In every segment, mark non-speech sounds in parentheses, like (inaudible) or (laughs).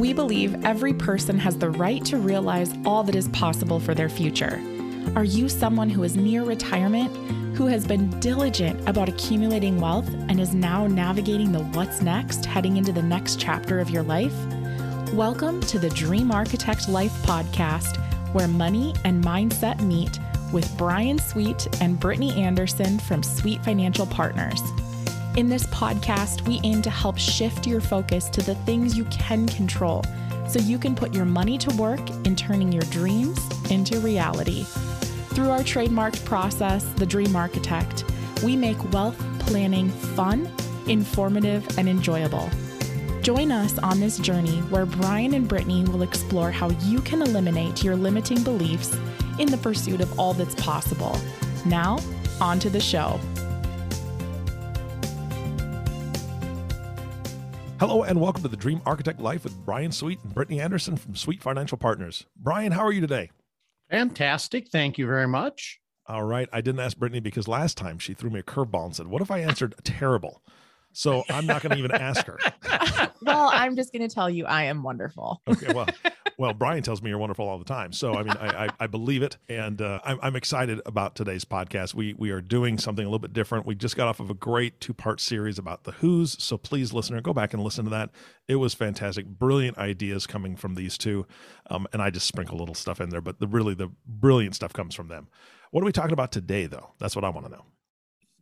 we believe every person has the right to realize all that is possible for their future. Are you someone who is near retirement, who has been diligent about accumulating wealth and is now navigating the what's next heading into the next chapter of your life? Welcome to the Dream Architect Life podcast, where money and mindset meet with Bryan Sweet and Brittany Anderson from Sweet Financial Partners. In this podcast, we aim to help shift your focus to the things you can control so you can put your money to work in turning your dreams into reality. Through our trademarked process, The Dream Architect, we make wealth planning fun, informative, and enjoyable. Join us on this journey where Bryan and Brittany will explore how you can eliminate your limiting beliefs in the pursuit of all that's possible. Now, on to the show. Hello and welcome to the Dream Architect Life with Bryan Sweet and Brittany Anderson from Sweet Financial Partners. Bryan, how are you today? Fantastic. Thank you very much. All right. I didn't ask Brittany because last time she threw me a curveball and said, What if I answered terrible? So I'm not going to even ask her. (laughs) well, I'm just going to tell you I am wonderful. Okay. Well, well, Bryan tells me you're wonderful all the time. So, I mean, I, I, I believe it. And uh, I'm, I'm excited about today's podcast. We, we are doing something a little bit different. We just got off of a great two part series about the Who's. So please, listener, go back and listen to that. It was fantastic. Brilliant ideas coming from these two. Um, and I just sprinkle little stuff in there, but the really the brilliant stuff comes from them. What are we talking about today, though? That's what I want to know.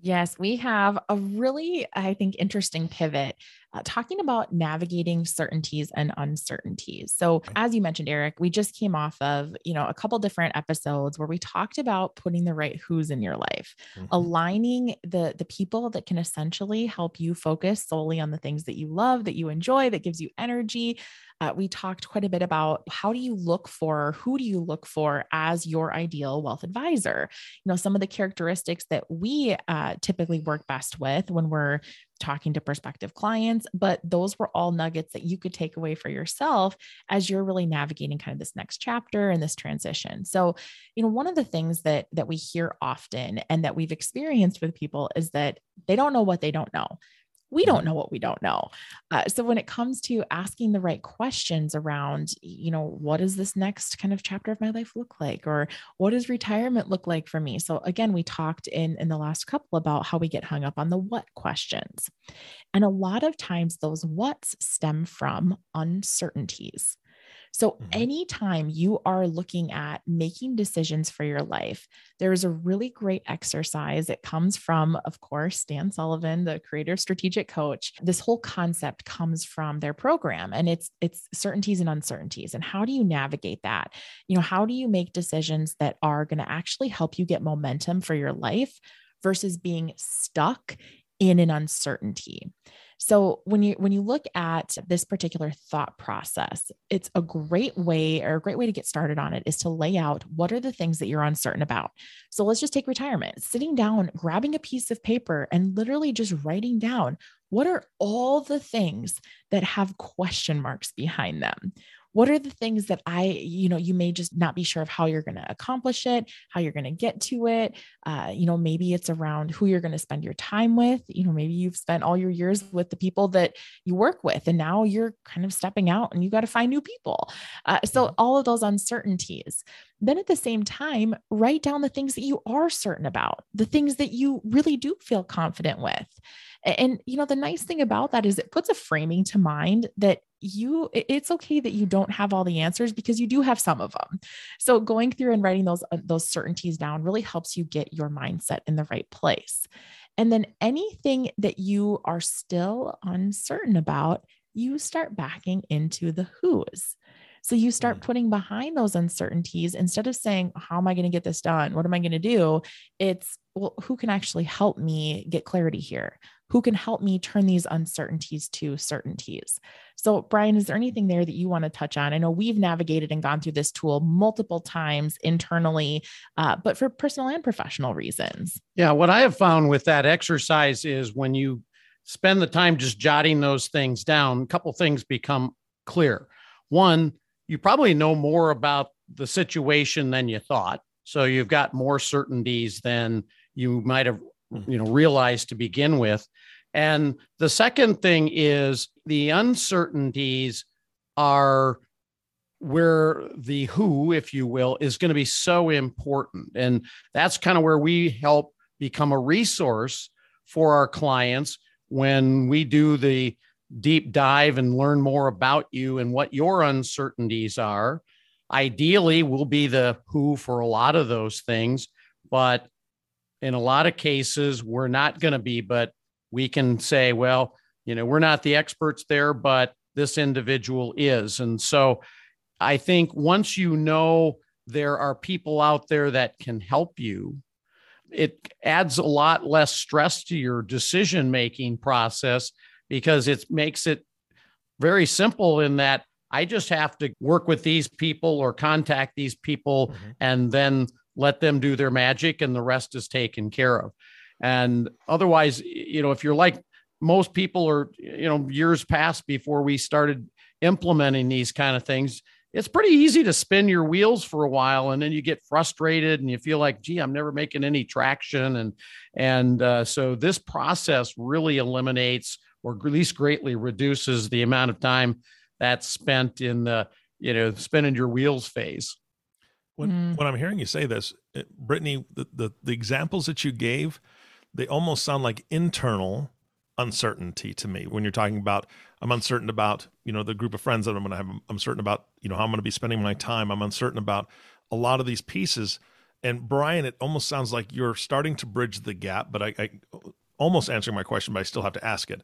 Yes, we have a really, I think, interesting pivot uh, talking about navigating certainties and uncertainties. So, as you mentioned, Eric, we just came off of, you know, a couple different episodes where we talked about putting the right who's in your life, mm-hmm. aligning the the people that can essentially help you focus solely on the things that you love, that you enjoy, that gives you energy, uh, we talked quite a bit about how do you look for, who do you look for as your ideal wealth advisor? You know, some of the characteristics that we uh, typically work best with when we're talking to prospective clients, but those were all nuggets that you could take away for yourself as you're really navigating kind of this next chapter and this transition. So, you know, one of the things that that we hear often and that we've experienced with people is that they don't know what they don't know we don't know what we don't know. Uh, so when it comes to asking the right questions around, you know, what does this next kind of chapter of my life look like, or what does retirement look like for me? So again, we talked in in the last couple about how we get hung up on the what questions, and a lot of times those what's stem from uncertainties. So, mm-hmm. anytime you are looking at making decisions for your life, there is a really great exercise. It comes from, of course, Dan Sullivan, the creator strategic coach. This whole concept comes from their program and it's it's certainties and uncertainties. And how do you navigate that? You know, how do you make decisions that are going to actually help you get momentum for your life versus being stuck in an uncertainty? So when you when you look at this particular thought process, it's a great way or a great way to get started on it is to lay out what are the things that you're uncertain about. So let's just take retirement. Sitting down, grabbing a piece of paper and literally just writing down what are all the things that have question marks behind them? What are the things that i you know you may just not be sure of how you're going to accomplish it how you're going to get to it uh, you know maybe it's around who you're going to spend your time with you know maybe you've spent all your years with the people that you work with and now you're kind of stepping out and you got to find new people. Uh, so mm-hmm. all of those uncertainties. Then at the same time write down the things that you are certain about the things that you really do feel confident with. And you know the nice thing about that is it puts a framing to mind that you it's okay that you don't have all the answers because you do have some of them so going through and writing those uh, those certainties down really helps you get your mindset in the right place and then anything that you are still uncertain about you start backing into the who's so you start putting behind those uncertainties instead of saying, How am I going to get this done? What am I going to do? It's, Well, who can actually help me get clarity here? Who can help me turn these uncertainties to certainties? So, Bryan, is there anything there that you want to touch on? I know we've navigated and gone through this tool multiple times internally, uh, but for personal and professional reasons. Yeah, what I have found with that exercise is when you spend the time just jotting those things down, a couple things become clear. One, you probably know more about the situation than you thought. So you've got more certainties than you might have Hmm. you know realized to begin with. And the second thing is the uncertainties are where the who, if you will, is going to be so important. And that's kind of where we help become a resource for our clients when we do the deep dive and learn more about you and what your uncertainties are. Ideally, we'll be the who for a lot of those things, but in a lot of cases, we're not going to be. But we can say, well, you know, we're not the experts there, but this individual is. And so I think once you know there are people out there that can help you, it adds a lot less stress to your decision making process because it makes it very simple in that I just have to work with these people or contact these people mm-hmm. and then let them do their magic and the rest is taken care of. And otherwise, you know, if you're like most people or, you know, years past before we started implementing these kind of things, it's pretty easy to spin your wheels for a while and then you get frustrated and you feel like gee i'm never making any traction and and uh, so this process really eliminates or at least greatly reduces the amount of time that's spent in the you know spinning your wheels phase when mm. when i'm hearing you say this brittany the, the the examples that you gave they almost sound like internal uncertainty to me when you're talking about I'm uncertain about you know the group of friends that I'm going to have. I'm certain about you know how I'm going to be spending my time. I'm uncertain about a lot of these pieces. And Bryan, it almost sounds like you're starting to bridge the gap, but I, I almost answering my question, but I still have to ask it.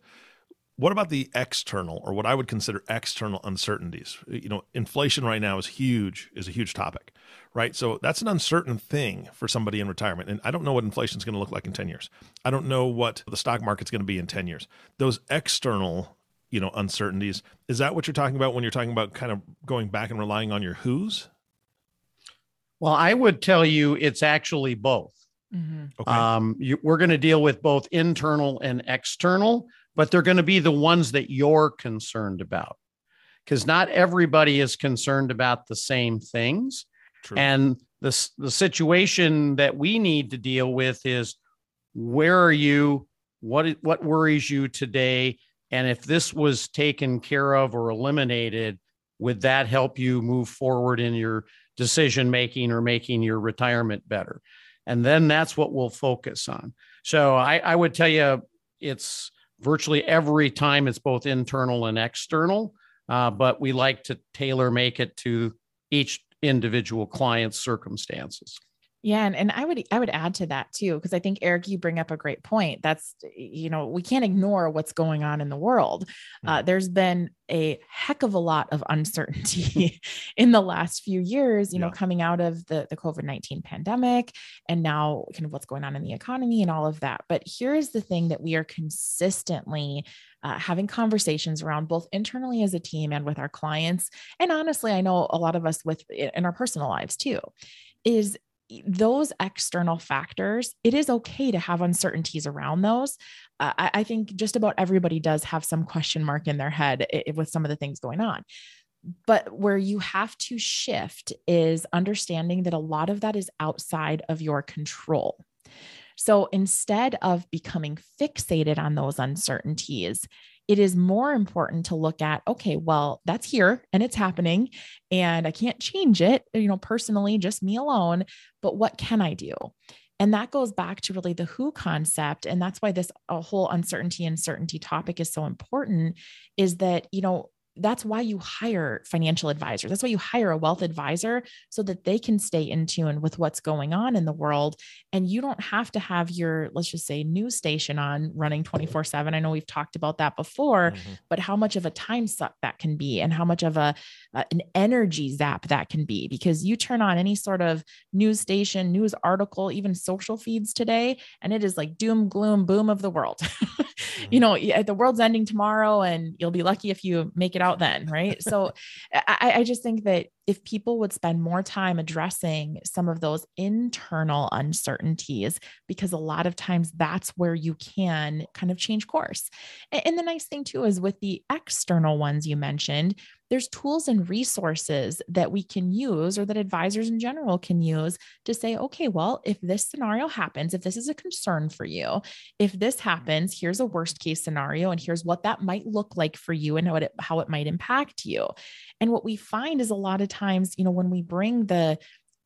What about the external or what I would consider external uncertainties? You know, inflation right now is huge, is a huge topic, right? So that's an uncertain thing for somebody in retirement. And I don't know what inflation is going to look like in 10 years. I don't know what the stock market's going to be in 10 years. Those external you know uncertainties is that what you're talking about when you're talking about kind of going back and relying on your who's well i would tell you it's actually both mm-hmm. okay. um, you, we're going to deal with both internal and external but they're going to be the ones that you're concerned about because not everybody is concerned about the same things True. and the, the situation that we need to deal with is where are you what what worries you today and if this was taken care of or eliminated, would that help you move forward in your decision making or making your retirement better? And then that's what we'll focus on. So I, I would tell you it's virtually every time it's both internal and external, uh, but we like to tailor make it to each individual client's circumstances. Yeah, and, and I would I would add to that too because I think Eric, you bring up a great point. That's you know we can't ignore what's going on in the world. Uh, mm. there's been a heck of a lot of uncertainty (laughs) in the last few years. You yeah. know, coming out of the the COVID nineteen pandemic, and now kind of what's going on in the economy and all of that. But here is the thing that we are consistently uh, having conversations around both internally as a team and with our clients and honestly i know a lot of us with in our personal lives too is those external factors, it is okay to have uncertainties around those. Uh, I, I, think just about everybody does have some question mark in their head it, with some of the things going on. But where you have to shift is understanding that a lot of that is outside of your control. So instead of becoming fixated on those uncertainties, it is more important to look at okay well that's here and it's happening and i can't change it you know personally just me alone but what can i do? And that goes back to really the who concept and that's why this uh, whole uncertainty and certainty topic is so important is that you know that's why you hire financial advisors. That's why you hire a wealth advisor so that they can stay in tune with what's going on in the world. And you don't have to have your, let's just say, news station on running 24 7. I know we've talked about that before, mm-hmm. but how much of a time suck that can be and how much of a uh, an energy zap that can be because you turn on any sort of news station, news article, even social feeds today, and it is like doom, gloom, boom of the world. (laughs) mm-hmm. You know, the world's ending tomorrow, and you'll be lucky if you make it out then, right? so (laughs) I, I just think that if people would spend more time addressing some of those internal uncertainties, because a lot of times that's where you can kind of change course. And the nice thing too is with the external ones you mentioned, there's tools and resources that we can use or that advisors in general can use to say, okay, well, if this scenario happens, if this is a concern for you, if this happens, here's a worst case scenario, and here's what that might look like for you and how it, how it might impact you. And what we find is a lot of times, you know, when we bring the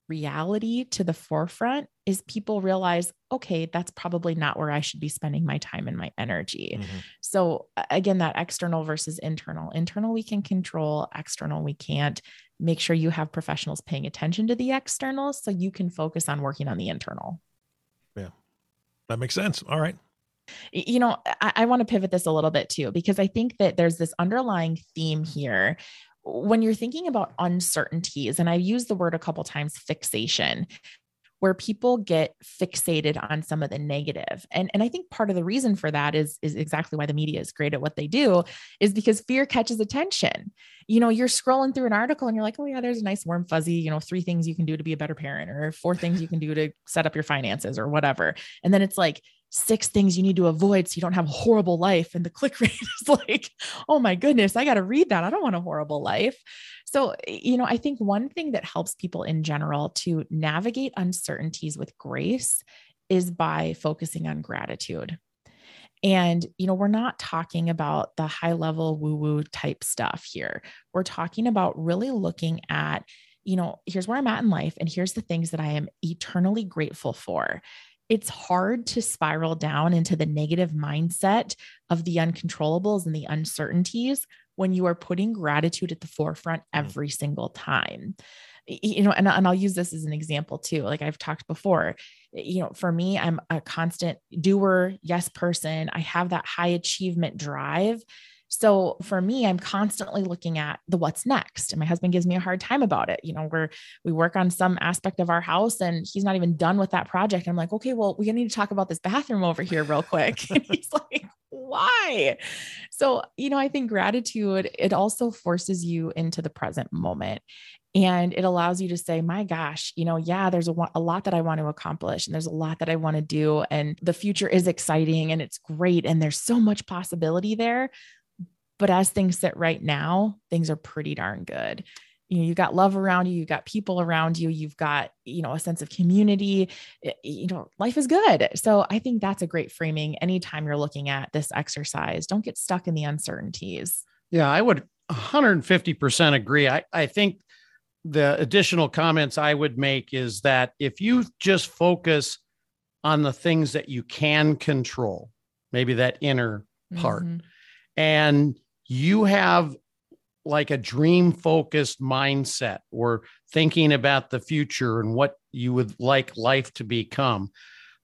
reality to the forefront is people realize, okay, that's probably not where I should be spending my time and my energy. Mm-hmm. So, again, that external versus internal. Internal, we can control, external, we can't. Make sure you have professionals paying attention to the external so you can focus on working on the internal. Yeah, that makes sense. All right. You know, I, I want to pivot this a little bit too, because I think that there's this underlying theme here when you're thinking about uncertainties, and I've used the word a couple times fixation, where people get fixated on some of the negative. And, and I think part of the reason for that is, is exactly why the media is great at what they do, is because fear catches attention. You know, you're scrolling through an article and you're like, oh, yeah, there's a nice warm fuzzy, you know, three things you can do to be a better parent, or four things you can do to set up your finances, or whatever. And then it's like, six things you need to avoid so you don't have a horrible life. And the click (laughs) rate is like, oh my goodness, I got to read that. I don't want a horrible life. So, you know, I think one thing that helps people in general to navigate uncertainties with grace is by focusing on gratitude. And, you know, we're not talking about the high level woo woo type stuff here. We're talking about really looking at, you know, here's where I'm at in life, and here's the things that I am eternally grateful for it's hard to spiral down into the negative mindset of the uncontrollables and the uncertainties when you are putting gratitude at the forefront mm. every single time. You know and, and i'll use this as an example too like i've talked before. You know for me i'm a constant doer yes person. I have that high achievement drive so for me, I'm constantly looking at the what's next. And my husband gives me a hard time about it. You know, where we work on some aspect of our house and he's not even done with that project. I'm like, okay, well, we need to talk about this bathroom over here real quick. (laughs) and he's like, why? So, you know, I think gratitude, it also forces you into the present moment. And it allows you to say, my gosh, you know, yeah, there's a, a lot that I want to accomplish and there's a lot that I want to do. And the future is exciting and it's great. And there's so much possibility there. But as things sit right now, things are pretty darn good. You know, you've got love around you, you've got people around you, you've got, you know, a sense of community. You know, life is good. So I think that's a great framing anytime you're looking at this exercise. Don't get stuck in the uncertainties. Yeah, I would 150% agree. I, I think the additional comments I would make is that if you just focus on the things that you can control, maybe that inner part, mm-hmm. and you have like a dream focused mindset or thinking about the future and what you would like life to become,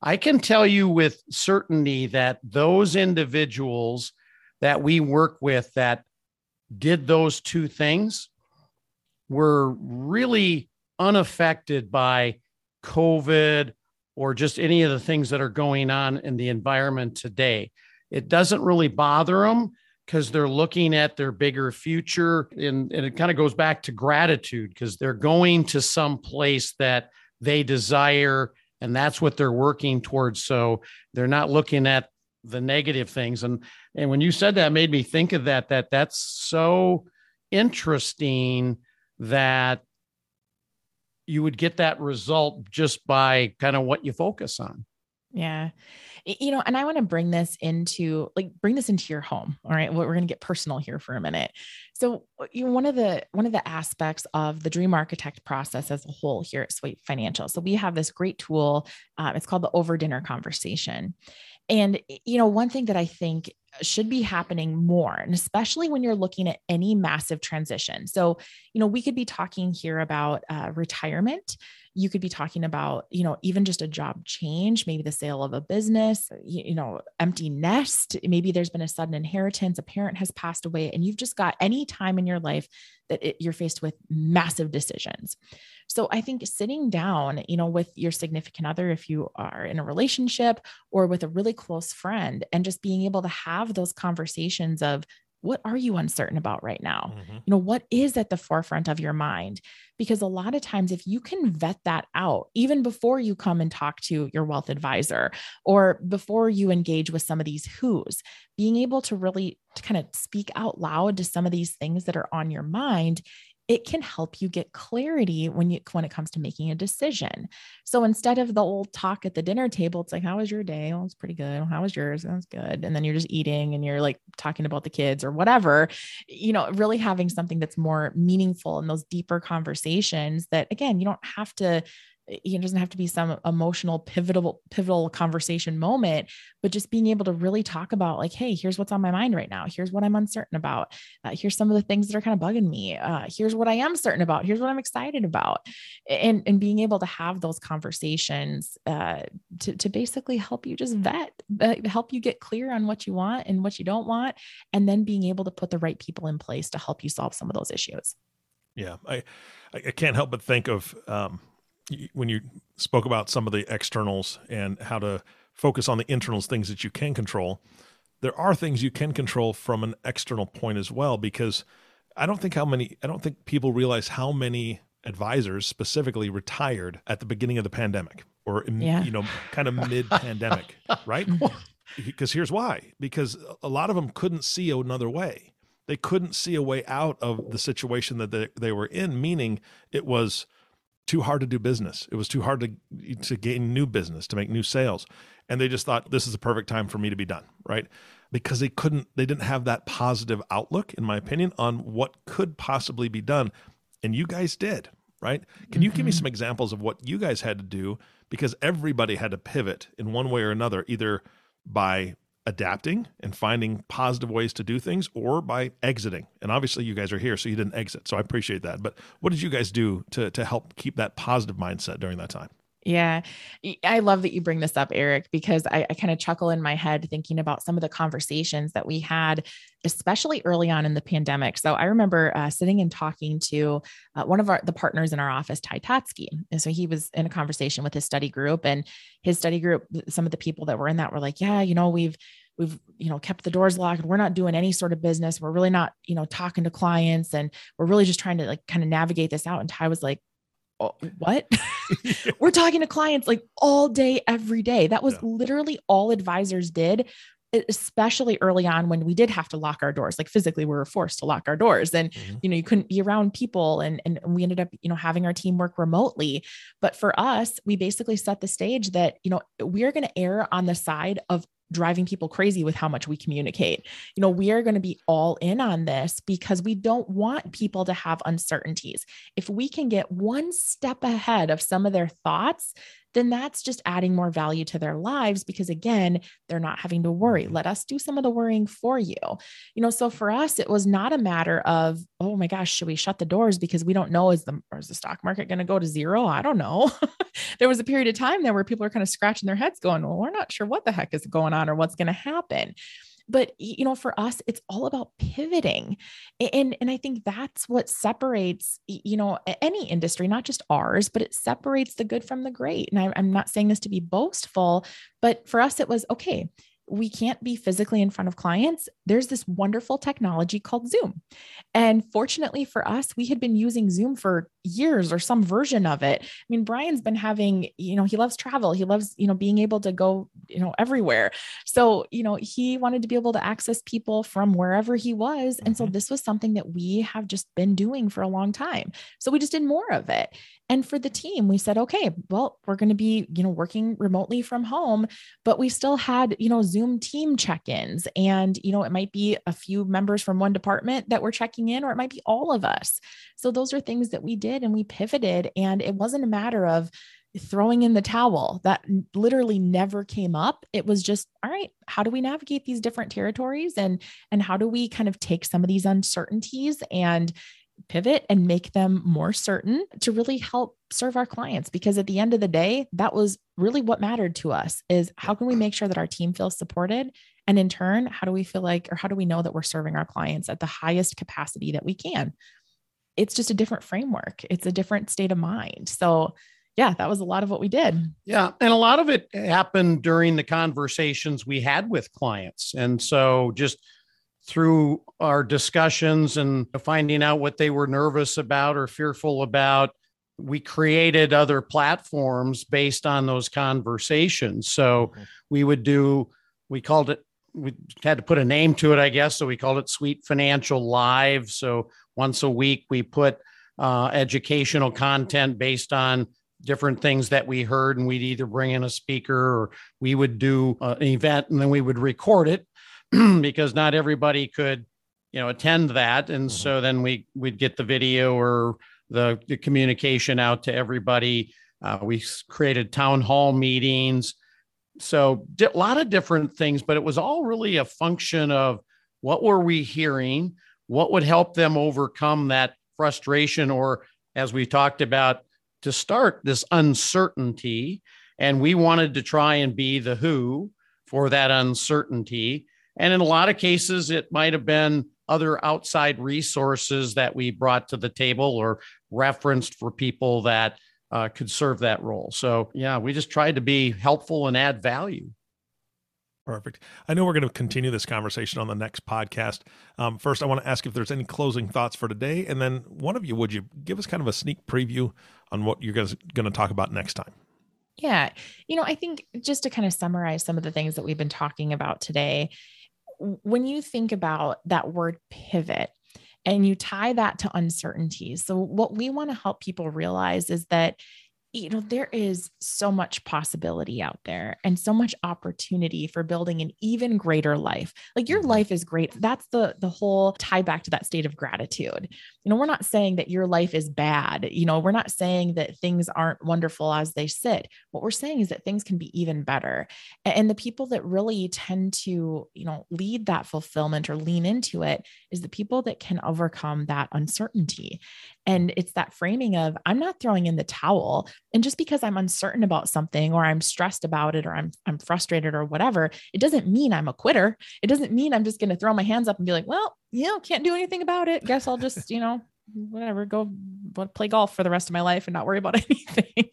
I can tell you with certainty that those individuals that we work with that did those two things were really unaffected by COVID or just any of the things that are going on in the environment today. It doesn't really bother them because they're looking at their bigger future. And, and it kind of goes back to gratitude because they're going to some place that they desire and that's what they're working towards. So they're not looking at the negative things. And and when you said that made me think of that, that that's so interesting that you would get that result just by kind of what you focus on. Yeah you know, and I want to bring this into like bring this into your home. All right. We're going to get personal here for a minute. So, you know, one of the one of the aspects of the Dream Architect process as a whole here at Sweet Financial. So we have this great tool. Uh, it's called the Over Dinner Conversation. And, you know, one thing that I think should be happening more, and especially when you're looking at any massive transition. So, you know, we could be talking here about uh, retirement. You could be talking about, you know, even just a job change, maybe the sale of a business, you, you know, empty nest. Maybe there's been a sudden inheritance, a parent has passed away, and you've just got any time in your life that it, you're faced with massive decisions. So I think sitting down, you know, with your significant other, if you are in a relationship or with a really close friend, and just being able to have those conversations of, what are you uncertain about right now? Mm-hmm. You know, what is at the forefront of your mind? Because a lot of times, if you can vet that out, even before you come and talk to your wealth advisor or before you engage with some of these who's, being able to really kind of speak out loud to some of these things that are on your mind it can help you get clarity when you when it comes to making a decision. So instead of the old talk at the dinner table, it's like, how was your day? Oh, it's pretty good. How was yours? That's good. And then you're just eating and you're like talking about the kids or whatever, you know, really having something that's more meaningful in those deeper conversations that again, you don't have to it doesn't have to be some emotional pivotal pivotal conversation moment but just being able to really talk about like hey here's what's on my mind right now. Here's what i'm uncertain about. Uh, here's some of the things that are kind of bugging me. Uh, here's what i am certain about. Here's what i'm excited about. And and being able to have those conversations uh, to, to basically help you just vet uh, help you get clear on what you want and what you don't want and then being able to put the right people in place to help you solve some of those issues. Yeah i i can't help but think of um when you spoke about some of the externals and how to focus on the internals, things that you can control, there are things you can control from an external point as well. Because I don't think how many, I don't think people realize how many advisors specifically retired at the beginning of the pandemic or, yeah. you know, kind of (laughs) mid pandemic, right? Because here's why because a lot of them couldn't see another way. They couldn't see a way out of the situation that they, they were in, meaning it was too hard to do business. It was too hard to to gain new business, to make new sales. And they just thought this is the perfect time for me to be done, right? Because they couldn't they didn't have that positive outlook in my opinion on what could possibly be done. And you guys did, right? Can you mm-hmm. give me mm-hmm. some examples of what you guys had to do because everybody had to pivot in one way or another either by adapting and finding positive ways to do things or by exiting. And obviously you guys are here so you didn't exit. So I appreciate that. But what did you guys do to to help keep that positive mindset during that time? Yeah. I love that you bring this up, Eric, because I, I kind of chuckle in my head thinking about some of the conversations that we had, especially early on in the pandemic. So I remember uh, sitting and talking to uh, one of our, the partners in our office, Ty Tatsky. And so he was in a conversation with his study group and his study group, some of the people that were in that were like, yeah, you know, we've, we've you know kept the doors locked we're not doing any sort of business we're really not you know talking to clients and we're really just trying to like kind of navigate this out and ty was like what? (laughs) (laughs) We're talking to clients like all day, every day. That was yeah. literally all advisors did, especially early on when we did have to lock our doors. Like physically, we were forced to lock our doors, and mm-hmm. you know, you couldn't be around people, and and we ended up, you know, having our team work remotely. But for us, we basically set the stage that you know we are going to err on the side of driving people crazy with how much we communicate. You know, we are going to be all in on this because we don't want people to have uncertainties. If we can get one step ahead of some of their thoughts, then that's just adding more value to their lives because again, they're not having to worry. Mm-hmm. Let us do some of the worrying for you. You know, so for us, it was not a matter of, oh my gosh, should we shut the doors because we don't know is the is the stock market going to go to zero? I don't know. (laughs) there was a period of time there where people are kind of scratching their heads going, well, we're not sure what the heck is going on or what's going to happen but you know for us it's all about pivoting and and i think that's what separates you know any industry not just ours but it separates the good from the great and I, i'm not saying this to be boastful but for us it was okay we can't be physically in front of clients, there's this wonderful technology called Zoom. And fortunately for us, we had been using Zoom for years or some version of it. I mean, Bryan's been having, you know, he loves travel. He loves, you know, being able to go, you know, everywhere. So, you know, he wanted to be able to access people from wherever he was. And so mm-hmm. this was something that we have just been doing for a long time. So we just did more of it. And for the team, we said, okay, well, we're going to be, you know, working remotely from home, but we still had, you know, Zoom team check ins. And, you know, it might be a few members from one department that were checking in, or it might be all of us. So those are things that we did and we pivoted. And it wasn't a matter of, throwing in the towel. That literally never came up. It was just all right how do we navigate these different territories and and how do we kind of take some of these uncertainties and pivot and make them more certain to really help serve our clients? Because at the end of the day that was really what mattered to us is how can we make sure that our team feels supported? And in turn how do we feel like or how do we know that we're serving our clients at the highest capacity that we can it's just a different framework it's a different state of mind so yeah that was a lot of what we did yeah and a lot of it happened during the conversations we had with clients and so just through our discussions and finding out what they were nervous about or fearful about, we created other platforms based on those conversations. So mm-hmm. we would do, we called it, we had to put a name to it, I guess. So we called it Sweet Financial Live. So once a week, we put uh, educational content based on different things that we heard, and we'd either bring in a speaker or we would do uh, an event and then we would record it (clears throat) because not everybody could, you know, attend that. And mm-hmm. so then we we'd get the video or the, the communication out to everybody. Uh, we created town hall meetings. So a lot of different things, but it was all really a function of what were we hearing, what would help them overcome that frustration, or as we talked about to start this uncertainty. And we wanted to try and be the who for that uncertainty. And in a lot of cases, it might have been other outside resources that we brought to the table or referenced for people that uh, could serve that role. So, yeah, we just tried to be helpful and add value. Perfect. I know we're going to continue this conversation on the next podcast. Um, first, I want to ask if there's any closing thoughts for today. And then, one of you, would you give us kind of a sneak preview on what you're guys going to talk about next time? Yeah. You know, I think just to kind of summarize some of the things that we've been talking about today, when you think about that word pivot and you tie that to uncertainties. So, what we want to help people realize is that you know there is so much possibility out there and so much opportunity for building an even greater life. Like your mm-hmm. life is great. That's the the whole tie back to that state of gratitude. You know we're not saying that your life is bad. You know we're not saying that things aren't wonderful as they sit. What we're saying is that things can be even better. And the people that really tend to you know lead that fulfillment or lean into it is the people that can overcome that uncertainty. And it's that framing of I'm not throwing in the towel. And just because I'm uncertain about something or I'm stressed about it or I'm I'm frustrated or whatever, it doesn't mean I'm a quitter. It doesn't mean I'm just going to throw my hands up and be like, well, you know, can't do anything about it. Guess I'll just, you know, whatever, go play golf for the rest of my life and not worry about (laughs) anything.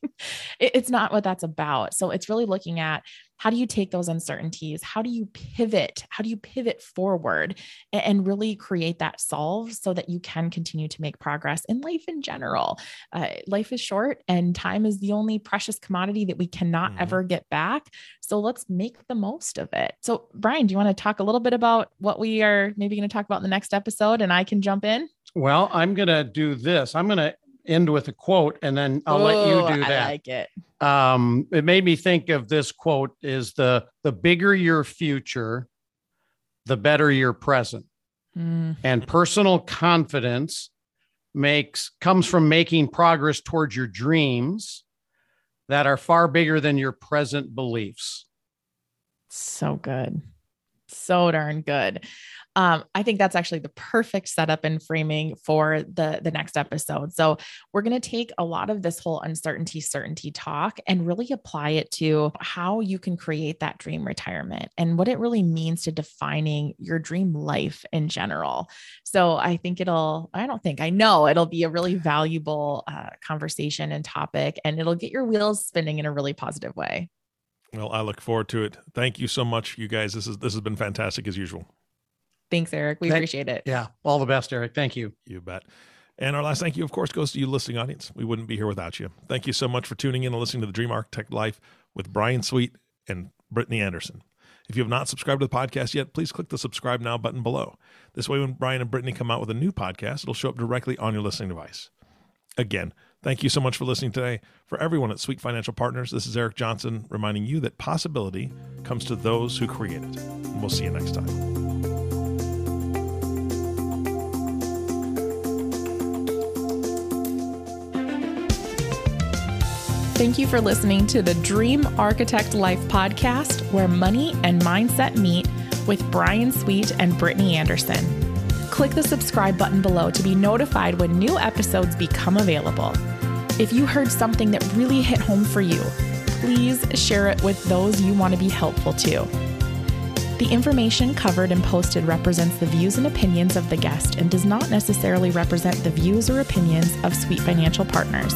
it's not what that's about. So it's really looking at how do you take those uncertainties? How do you pivot? How do you pivot forward and, really create that solve so that you can continue to make progress in life in general? Uh, life is short and time is the only precious commodity that we cannot mm-hmm. ever get back. So let's make the most of it. So, Bryan, do you want to talk a little bit about what we are maybe going to talk about in the next episode and I can jump in? Well, I'm going to do this. I'm going to end with a quote and then I'll Ooh, let you do that. I like it. Um, it made me think of this quote is the the bigger your future, the better your present. Mm. And personal confidence makes comes from making progress towards your dreams that are far bigger than your present beliefs. So good. So darn good um, I think that's actually the perfect setup and framing for the the next episode. So we're going to take a lot of this whole uncertainty certainty talk and really apply it to how you can create that dream retirement and what it really means to defining your dream life in general. So I think it'll I don't think I know it'll be a really valuable uh, conversation and topic and it'll get your wheels spinning in a really positive way. Well, I look forward to it. Thank you so much, you guys. This is this has been fantastic as usual. Thanks, Eric. We thank, appreciate it. Yeah. All the best, Eric. Thank you. You bet. And our last thank you, of course, goes to you, listening audience. We wouldn't be here without you. Thank you so much for tuning in and listening to the Dream Architect Life with Bryan Sweet and Brittany Anderson. If you have not subscribed to the podcast yet, please click the subscribe now button below. This way, when Bryan and Brittany come out with a new podcast, it'll show up directly on your listening device. Again, thank you so much for listening today. For everyone at Sweet Financial Partners, this is Eric Johnson reminding you that possibility comes to those who create it. And we'll see you next time. Thank you for listening to the Dream Architect Life podcast, where money and mindset meet with Bryan Sweet and Brittany Anderson. Click the subscribe button below to be notified when new episodes become available. If you heard something that really hit home for you, please share it with those you want to be helpful to. The information covered and posted represents the views and opinions of the guest and does not necessarily represent the views or opinions of Sweet Financial Partners.